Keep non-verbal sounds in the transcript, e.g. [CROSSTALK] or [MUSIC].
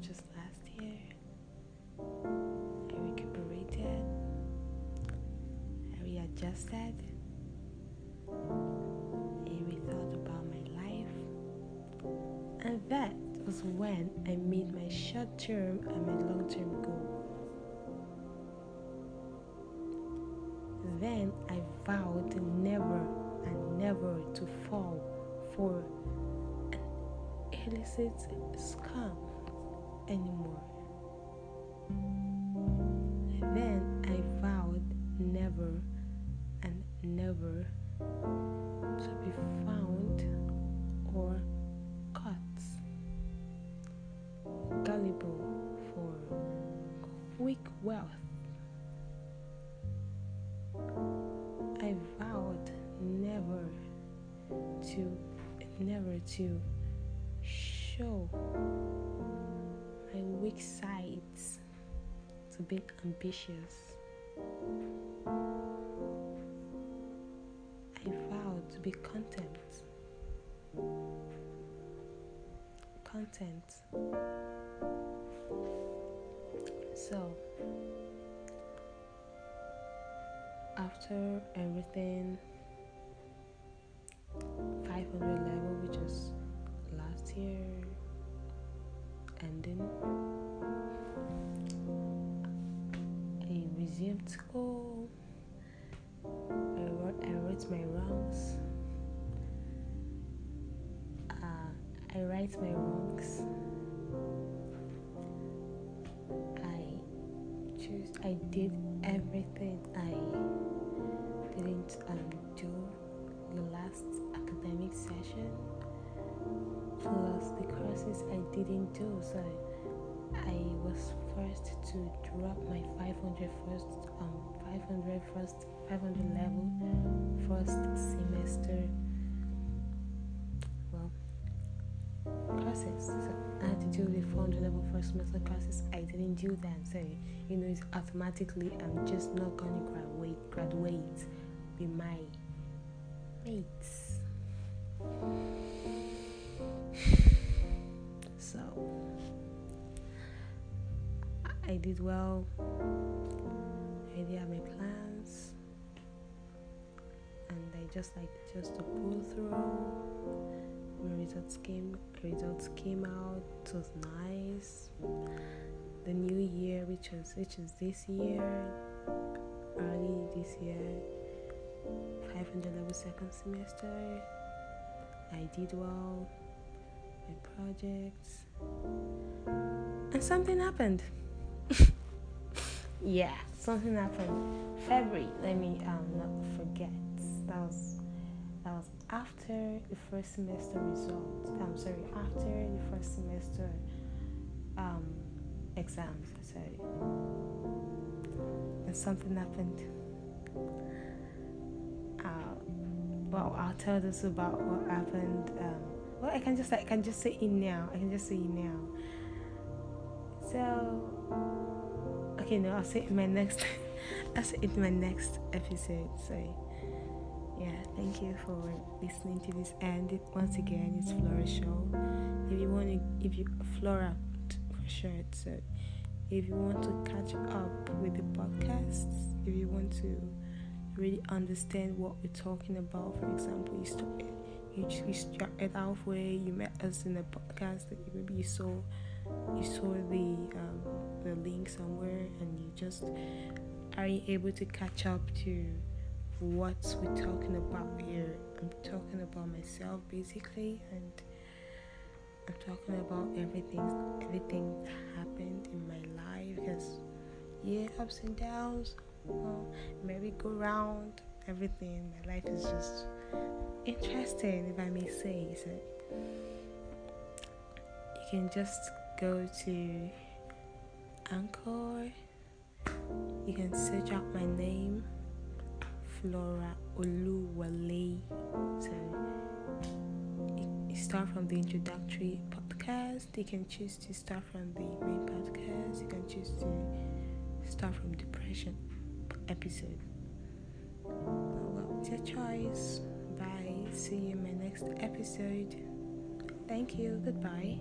just last year. I recuperated. I readjusted. I rethought about my life. And that was when I made my short term and my long term goal. Then I vowed never and never to fall for an illicit scam anymore. Then I vowed never and never to be found or caught gullible for quick wealth. I vowed never to never to show weak sides to be ambitious. I vowed to be content. Content. So, after everything, 500 level, which was last year, ending, resumed school. I wrote, I wrote my wrongs. Uh, I write my wrongs. I choose. I did everything I didn't um, do the last academic session, plus the courses I didn't do. So I was forced to drop my 500 first, um, 500 first, 500 level first semester. Well, courses. So I had to do the 400 level first semester courses. I didn't do that, so you know, it's automatically I'm just not gonna graduate. Graduate with my mates. I did well. I did have my plans, and I just like just to pull through. My results came. Results came out. It was nice. The new year, which was which is this year, early this year, 500 level second semester. I did well. My projects, and something happened. Yeah, something happened. February. Let me um not forget. That was that was after the first semester results. I'm sorry, after the first semester um exams. Sorry. And something happened. Uh, well, I'll tell this about what happened. Um, well, I can just I can just say it now. I can just say it now. So, okay, no, I'll say it in my next. [LAUGHS] I'll say it in my next episode. So, yeah, thank you for listening to this. And it, once again, it's Flora Show. If you want to, if you Flora for short. So, if you want to catch up with the podcasts, if you want to really understand what we're talking about, for example, you start you, you started halfway, you met us in a podcast that maybe you saw you saw the um, the link somewhere and you just are you able to catch up to what we're talking about here. I'm talking about myself basically and I'm talking about everything everything that happened in my life because yeah ups and downs well, merry go round everything my life is just interesting if I may say so you can just go to Anchor you can search out my name Flora Oluwale. So start from the introductory podcast. You can choose to start from the main podcast. You can choose to start from depression episode. Well it's your choice. Bye. See you in my next episode. Thank you. Goodbye